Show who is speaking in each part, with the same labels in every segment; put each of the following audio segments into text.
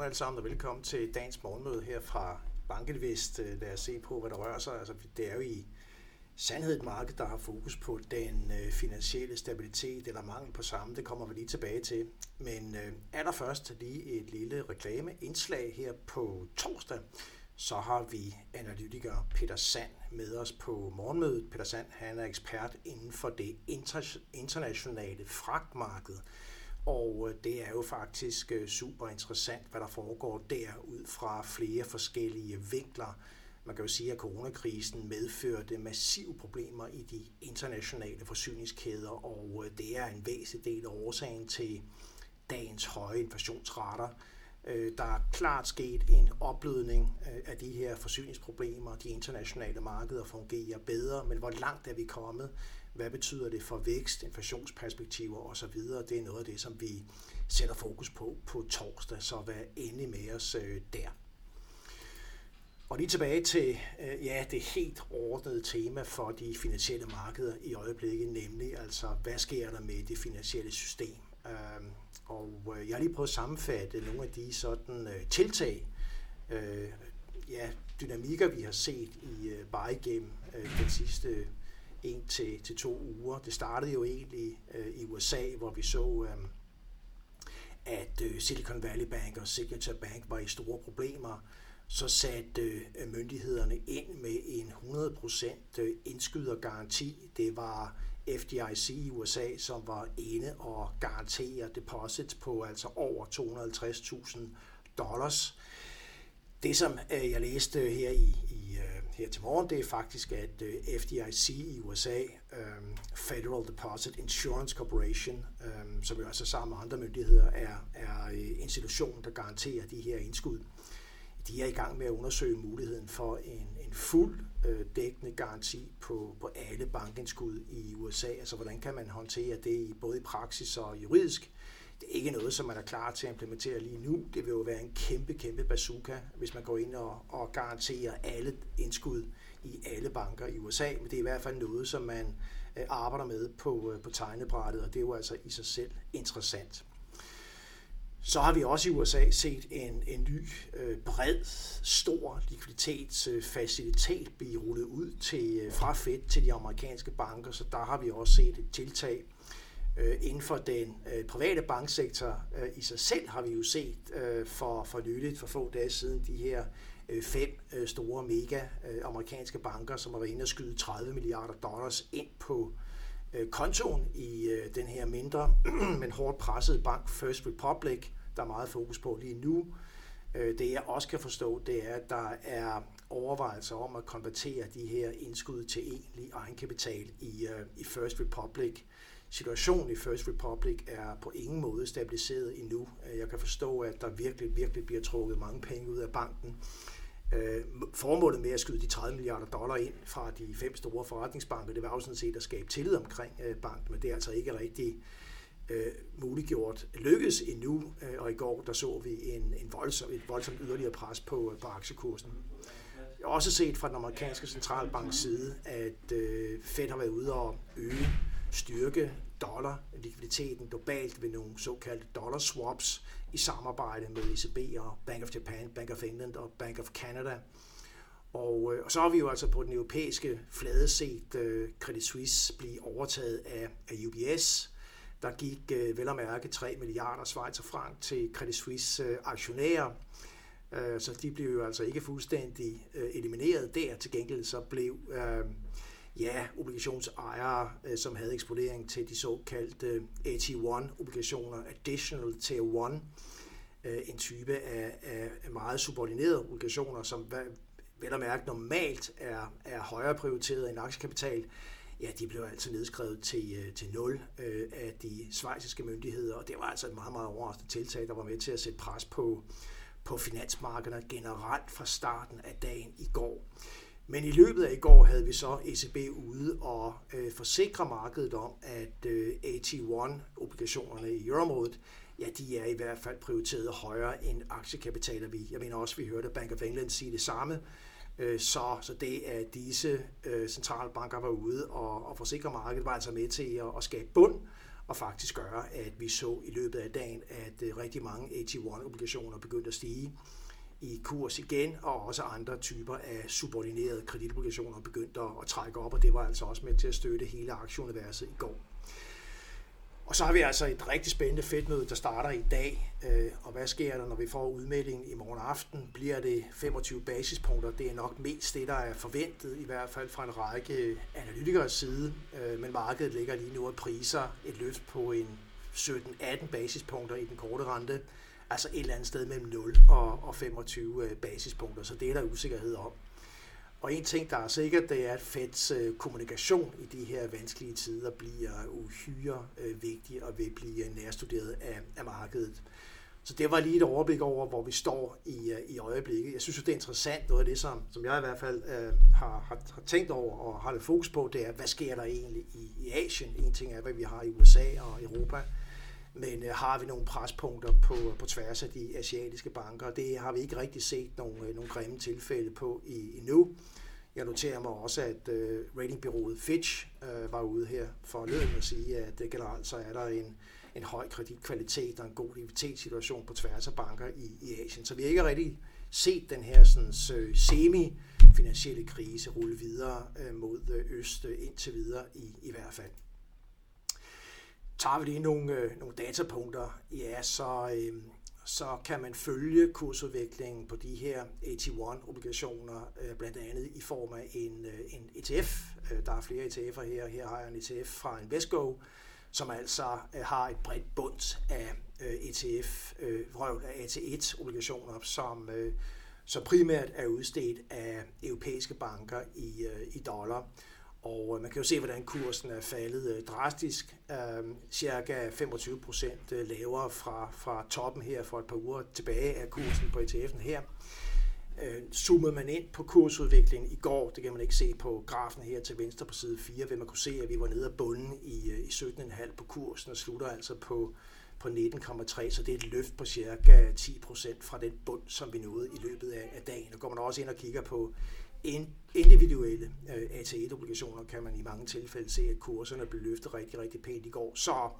Speaker 1: Godmorgen alle sammen og velkommen til dagens morgenmøde her fra Bankinvest. Øh, lad os se på, hvad der rører sig. Altså, det er jo i sandhed et marked, der har fokus på den øh, finansielle stabilitet eller mangel på samme. Det kommer vi lige tilbage til. Men øh, allerførst lige et lille reklameindslag her på torsdag. Så har vi analytiker Peter Sand med os på morgenmødet. Peter Sand han er ekspert inden for det inter- internationale fragtmarked. Og øh, det er jo faktisk øh, super interessant, hvad der foregår der ud fra flere forskellige vinkler. Man kan jo sige, at coronakrisen medførte massive problemer i de internationale forsyningskæder, og øh, det er en væsentlig del af årsagen til dagens høje inflationsrater. Øh, der er klart sket en opblødning øh, af de her forsyningsproblemer. De internationale markeder fungerer bedre, men hvor langt er vi kommet? Hvad betyder det for vækst, inflationsperspektiver osv.? Det er noget af det, som vi sætter fokus på på torsdag, så vær endelig med os øh, der. Og lige tilbage til ja, det helt ordnede tema for de finansielle markeder i øjeblikket, nemlig altså, hvad sker der med det finansielle system? Øhm, øh, og jeg har lige prøvet at sammenfatte nogle af de sådan øh, tiltag, øh, ja, dynamikker, vi har set i øh, bare igennem øh, den sidste en til, til to uger. Det startede jo egentlig øh, i USA, hvor vi så, øh, at øh, Silicon Valley Bank og Signature Bank var i store problemer. Så satte øh, myndighederne ind med en 100% øh, indskydergaranti. Det var FDIC i USA, som var inde og garantere deposits på altså over 250.000 dollars. Det, som øh, jeg læste her i, i øh, her til morgen, det er faktisk, at øh, FDIC i USA, Federal Deposit Insurance Corporation, som jo altså sammen med andre myndigheder er, er institutionen, der garanterer de her indskud, de er i gang med at undersøge muligheden for en, en fuld øh, dækkende garanti på, på alle bankindskud i USA. Altså, hvordan kan man håndtere det i, både i praksis og juridisk? Det er ikke noget, som man er klar til at implementere lige nu. Det vil jo være en kæmpe, kæmpe bazooka, hvis man går ind og, og garanterer alle indskud i alle banker i USA. Men det er i hvert fald noget, som man øh, arbejder med på, øh, på tegnebrættet, og det er jo altså i sig selv interessant. Så har vi også i USA set en, en ny, øh, bred, stor likviditetsfacilitet blive rullet ud til, øh, fra Fed til de amerikanske banker, så der har vi også set et tiltag, Øh, inden for den øh, private banksektor. Øh, i sig selv har vi jo set øh, for, for nyligt, for få dage siden, de her øh, fem øh, store mega øh, amerikanske banker, som har været inde og skyde 30 milliarder dollars ind på øh, Øh, kontoen i øh, den her mindre, men hårdt pressede bank First Republic, der er meget fokus på lige nu. Øh, det jeg også kan forstå, det er, at der er overvejelser om at konvertere de her indskud til egentlig egenkapital i, øh, i First Republic situationen i First Republic er på ingen måde stabiliseret endnu. Øh, jeg kan forstå, at der virkelig, virkelig bliver trukket mange penge ud af banken. Øh, formålet med at skyde de 30 milliarder dollar ind fra de fem store forretningsbanker, det var jo sådan set at skabe tillid omkring øh, banken, men det er altså ikke rigtig øh, muliggjort lykkes endnu, øh, og i går der så vi en, en voldsom, et voldsomt yderligere pres på, øh, på aktiekursen. Jeg har også set fra den amerikanske centralbanks side, at øh, Fed har været ude og øge styrke dollar likviditeten globalt ved nogle såkaldte dollar swaps i samarbejde med ECB og Bank of Japan, Bank of England og Bank of Canada. Og, øh, og så har vi jo altså på den europæiske flade set uh, Credit Suisse blive overtaget af, af UBS. Der gik uh, vel at mærke 3 milliarder Schweizer frank til Credit Suisse uh, aktionærer. Uh, så de blev jo altså ikke fuldstændig uh, elimineret der. Til gengæld så blev uh, ja, obligationsejere, øh, som havde eksponering til de såkaldte øh, AT1-obligationer, Additional Tier 1, øh, en type af, af meget subordinerede obligationer, som vel at mærke normalt er, er højere prioriteret end aktiekapital, ja, de blev altså nedskrevet til, øh, til nul øh, af de svejsiske myndigheder, og det var altså et meget, meget overraskende tiltag, der var med til at sætte pres på, på finansmarkederne generelt fra starten af dagen i går. Men i løbet af i går havde vi så ECB ude og øh, forsikre markedet om, at øh, AT1-obligationerne i euroområdet, ja, de er i hvert fald prioriteret højere end aktiekapitaler. Vi, jeg mener også, vi hørte Bank of England sige det samme. Øh, så, så det, at disse øh, centralbanker var ude og, og forsikre markedet, var altså med til at, at skabe bund og faktisk gøre, at vi så i løbet af dagen, at øh, rigtig mange AT1-obligationer begyndte at stige i kurs igen, og også andre typer af subordinerede kreditobligationer begyndte at trække op, og det var altså også med til at støtte hele aktieuniverset i går. Og så har vi altså et rigtig spændende fedtmøde, der starter i dag. Øh, og hvad sker der, når vi får udmeldingen i morgen aften? Bliver det 25 basispunkter? Det er nok mest det, der er forventet, i hvert fald fra en række analytikers side. Øh, men markedet ligger lige nu og priser et løft på en 17-18 basispunkter i den korte rente. Altså et eller andet sted mellem 0 og og 25 øh, basispunkter. Så det er der usikkerhed om. Og en ting, der er sikkert, det er, at Feds øh, kommunikation i de her vanskelige tider bliver uhyre øh, vigtig og vil blive nærstuderet af, af markedet. Så det var lige et overblik over, hvor vi står i, øh, i øjeblikket. Jeg synes det er interessant. Noget af det, som, som jeg i hvert fald øh, har, har, har tænkt over og har lidt fokus på, det er, hvad sker der egentlig i, i Asien? En ting er, hvad vi har i USA og Europa. Men øh, har vi nogle prespunkter på, på tværs af de asiatiske banker? Det har vi ikke rigtig set nogle, øh, nogle grimme tilfælde på i, endnu. Jeg noterer mig også, at øh, ratingbyrået Fitch øh, var ude her for løbet at sige, at øh, generelt så er der en, en høj kreditkvalitet og en god likviditetssituation på tværs af banker i, i Asien. Så vi har ikke rigtig set den her sådan, semi-finansielle krise rulle videre øh, mod øh, øst øh, indtil videre i, i hvert fald tager vi lige nogle, øh, nogle datapunkter, ja, så, øh, så kan man følge kursudviklingen på de her AT1-obligationer, øh, blandt andet i form af en, øh, en ETF. Øh, der er flere ETF'er her. Her har jeg en ETF fra Invesco, som altså øh, har et bredt bundt af øh, ETF, øh, af AT1-obligationer, som, øh, som primært er udstedt af europæiske banker i, øh, i dollar. Og øh, man kan jo se, hvordan kursen er faldet øh, drastisk, øhm, cirka 25 procent øh, lavere fra, fra toppen her for et par uger tilbage af kursen på ETF'en her. Zoomede man ind på kursudviklingen i går, det kan man ikke se på grafen her til venstre på side 4, vil man kunne se, at vi var nede af bunden i, i 17,5 på kursen og slutter altså på, på 19,3, så det er et løft på cirka 10 procent fra den bund, som vi nåede i løbet af, af dagen. Nu går man også ind og kigger på individuelle øh, AT1-obligationer kan man i mange tilfælde se, at kurserne blev løftet rigtig, rigtig pænt i går. Så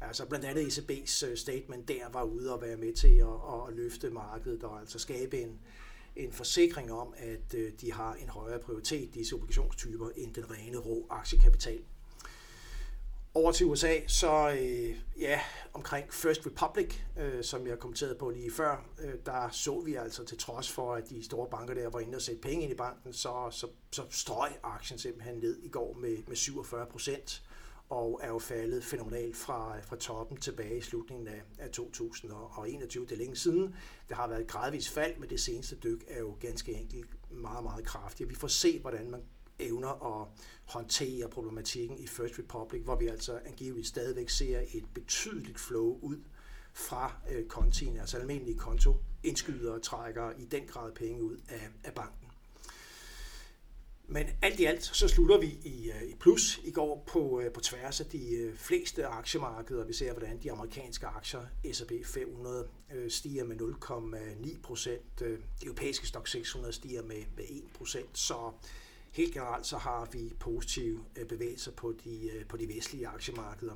Speaker 1: altså blandt andet ECB's øh, statement der var ude og være med til at, at løfte markedet og altså skabe en, en forsikring om, at øh, de har en højere prioritet, disse obligationstyper, end den rene rå aktiekapital. Over til USA, så øh, ja, omkring First Republic, øh, som jeg kommenterede på lige før, øh, der så vi altså til trods for, at de store banker der var inde og sætte penge ind i banken, så, så, så strøg aktien simpelthen ned i går med, med 47 procent og er jo faldet fænomenalt fra, fra toppen tilbage i slutningen af, af 2021. Det er længe siden. Det har været et gradvist fald, men det seneste dyk er jo ganske enkelt meget, meget kraftigt. Vi får se, hvordan man evner at håndtere problematikken i First Republic, hvor vi altså angiveligt stadigvæk ser et betydeligt flow ud fra øh, kontien, altså almindelige konto, indskydere trækker i den grad penge ud af, af banken. Men alt i alt, så slutter vi i, øh, i plus i går på, øh, på tværs af de øh, fleste aktiemarkeder. Vi ser, hvordan de amerikanske aktier, S&P 500, stiger med 0,9 procent. De europæiske stok 600 stiger med, med 1 procent. Så Helt generelt så har vi positive øh, bevægelser på de, øh, på de vestlige aktiemarkeder.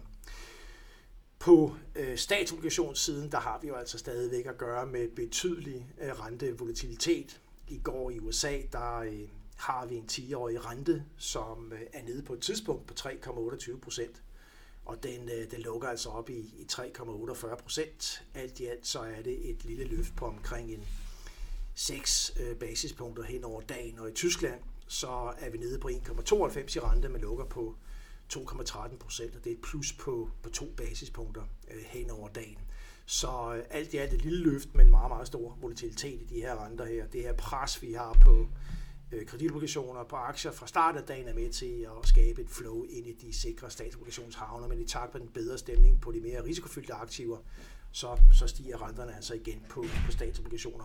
Speaker 1: På øh, statsobligationssiden, der har vi jo altså stadigvæk at gøre med betydelig øh, rentevolatilitet. I går i USA, der øh, har vi en 10-årig rente, som øh, er nede på et tidspunkt på 3,28 procent. Og den, øh, den lukker altså op i, i 3,48 procent. Alt i alt så er det et lille løft på omkring en 6 øh, basispunkter hen over dagen. Og i Tyskland, så er vi nede på 1,92 i rente, men lukker på 2,13 procent, og det er et plus på, på to basispunkter øh, hen over dagen. Så øh, alt i alt et lille løft, men meget, meget stor volatilitet i de her renter her. Det her pres, vi har på øh, kreditobligationer på aktier fra start af dagen er med til at skabe et flow ind i de sikre statsobligationshavner, men i takt med den bedre stemning på de mere risikofyldte aktiver, så, så stiger renterne altså igen på, på statsobligationer.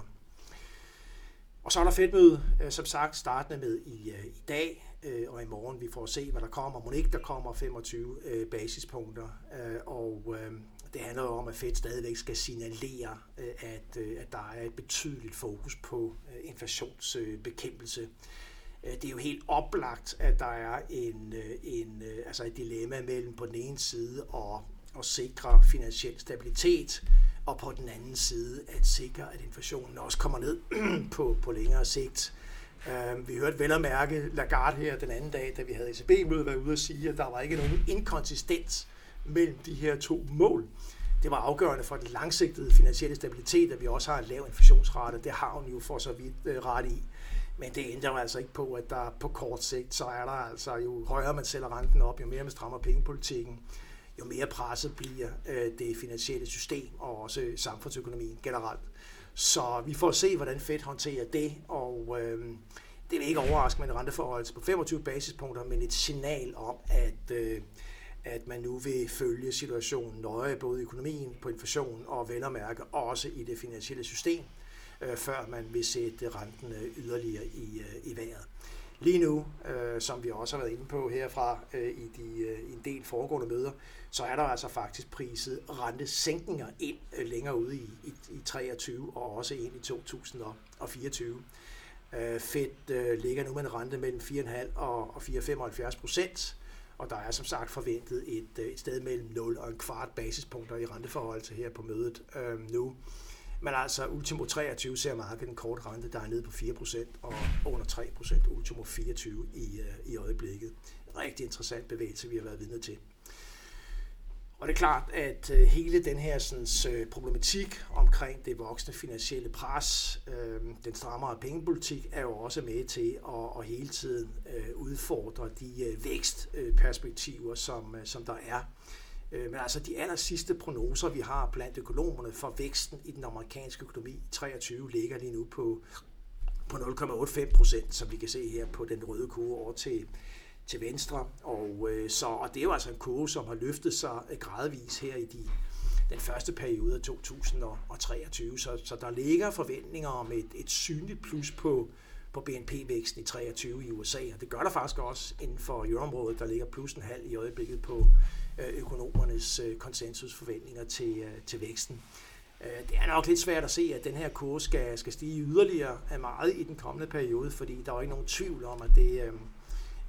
Speaker 1: Og så er der fedtmøde, øh, som sagt, startende med i, øh, i dag øh, og i morgen. Vi får se, hvad der kommer. Må ikke der kommer 25 øh, basispunkter. Og det handler jo om, at Fed stadigvæk skal signalere, at, at der er et betydeligt fokus på inflationsbekæmpelse. Det er jo helt oplagt, at der er en, en, altså et dilemma mellem på den ene side at, at sikre finansiel stabilitet, og på den anden side at sikre, at inflationen også kommer ned på, på længere sigt. Uh, vi hørte vel at mærke Lagarde her den anden dag, da vi havde ECB-møde, være ude og sige, at der var ikke nogen inkonsistens mellem de her to mål. Det var afgørende for den langsigtede finansielle stabilitet, at vi også har en lav inflationsrate. Det har hun jo for så vidt uh, ret i. Men det ændrer altså ikke på, at der på kort sigt, så er der altså jo højere man sælger renten op, jo mere man strammer pengepolitikken, jo mere presset bliver øh, det finansielle system og også samfundsøkonomien generelt. Så vi får se, hvordan Fed håndterer det, og øh, det vil ikke overraske med en renteforhold på 25 basispunkter, men et signal om, at, øh, at man nu vil følge situationen nøje, både i økonomien, på inflationen og vel mærke også i det finansielle system, øh, før man vil sætte renten øh, yderligere i, øh, i vejret. Lige nu, øh, som vi også har været inde på herfra øh, i, de, øh, i en del foregående møder, så er der altså faktisk priset rentesænkninger ind øh, længere ude i, i, i 23 og også ind i 2024. Øh, Fed øh, ligger nu med en rente mellem 4,5 og, og 4,75 procent, og der er som sagt forventet et, øh, et sted mellem 0 og en kvart basispunkter i renteforhold til her på mødet øh, nu. Men altså ultimo 23 ser markedet en kort rente, der er nede på 4% og under 3% ultimo 24 i, øh, i øjeblikket. Rigtig interessant bevægelse, vi har været vidne til. Og det er klart, at øh, hele den her sådan, øh, problematik omkring det voksne finansielle pres, øh, den strammere pengepolitik, er jo også med til at, at hele tiden øh, udfordre de øh, vækstperspektiver, som, øh, som der er. Øh, men altså de aller sidste prognoser, vi har blandt økonomerne for væksten i den amerikanske økonomi 23 ligger lige nu på, på 0,85 procent, som vi kan se her på den røde kurve over til, til venstre. Og, øh, så, og det er jo altså en kurve, som har løftet sig øh, gradvis her i de, den første periode af 2023. Så, så der ligger forventninger om et, et synligt plus på, på BNP-væksten i 23 i USA, og det gør der faktisk også inden for euroområdet, der ligger plus en halv i øjeblikket på øh, økonomernes øh, konsensusforventninger til, til væksten. Det er nok lidt svært at se, at den her kurve skal, skal stige yderligere meget i den kommende periode, fordi der er ikke nogen tvivl om, at det,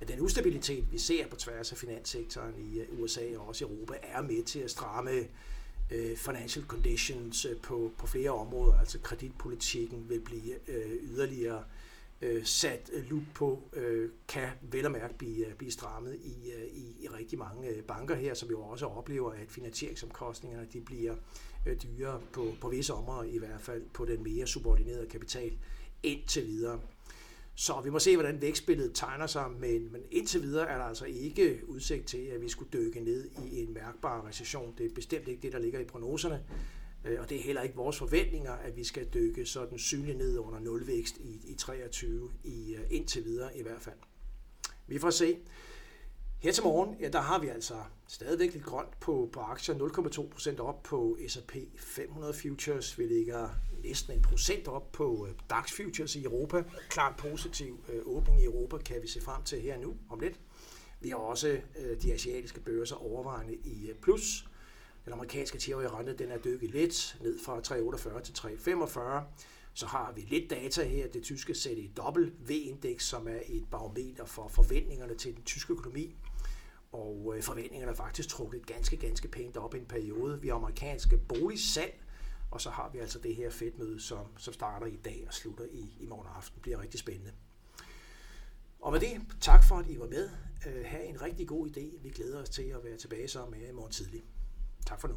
Speaker 1: men den ustabilitet, vi ser på tværs af finanssektoren i øh, USA og også i Europa, er med til at stramme øh, financial conditions øh, på, på flere områder. Altså kreditpolitikken vil blive øh, yderligere sat lup på, kan vel og mærke blive, blive strammet i, i, i rigtig mange banker her, som jo også oplever, at finansieringsomkostningerne de bliver dyrere på, på visse områder, i hvert fald på den mere subordinerede kapital indtil videre. Så vi må se, hvordan vækstbilledet tegner sig, men, men indtil videre er der altså ikke udsigt til, at vi skulle dykke ned i en mærkbar recession. Det er bestemt ikke det, der ligger i prognoserne, øh, og det er heller ikke vores forventninger, at vi skal dykke sådan synligt ned under nulvækst i, i 23, i, øh, indtil videre i hvert fald. Vi får se. Her til morgen, ja, der har vi altså stadigvæk lidt grønt på, på aktier. 0,2% op på S&P 500 Futures. Vi ligger næsten en procent op på øh, DAX Futures i Europa. Klart positiv øh, åbning i Europa kan vi se frem til her nu om lidt. Vi har også øh, de asiatiske børser overvejende i øh, plus. Den amerikanske 10-årige rente den er dykket lidt ned fra 3,48 til 3,45. Så har vi lidt data her, det tyske CDW-indeks, som er et barometer for forventningerne til den tyske økonomi. Og øh, forventningerne er faktisk trukket ganske, ganske pænt op i en periode. Vi har amerikanske boligsalg, og så har vi altså det her fedtmøde, som, som starter i dag og slutter i, i morgen aften. Det bliver rigtig spændende. Og med det, tak for at I var med. Uh, have en rigtig god idé. Vi glæder os til at være tilbage sammen med øh, i morgen tidlig. Tak for nu.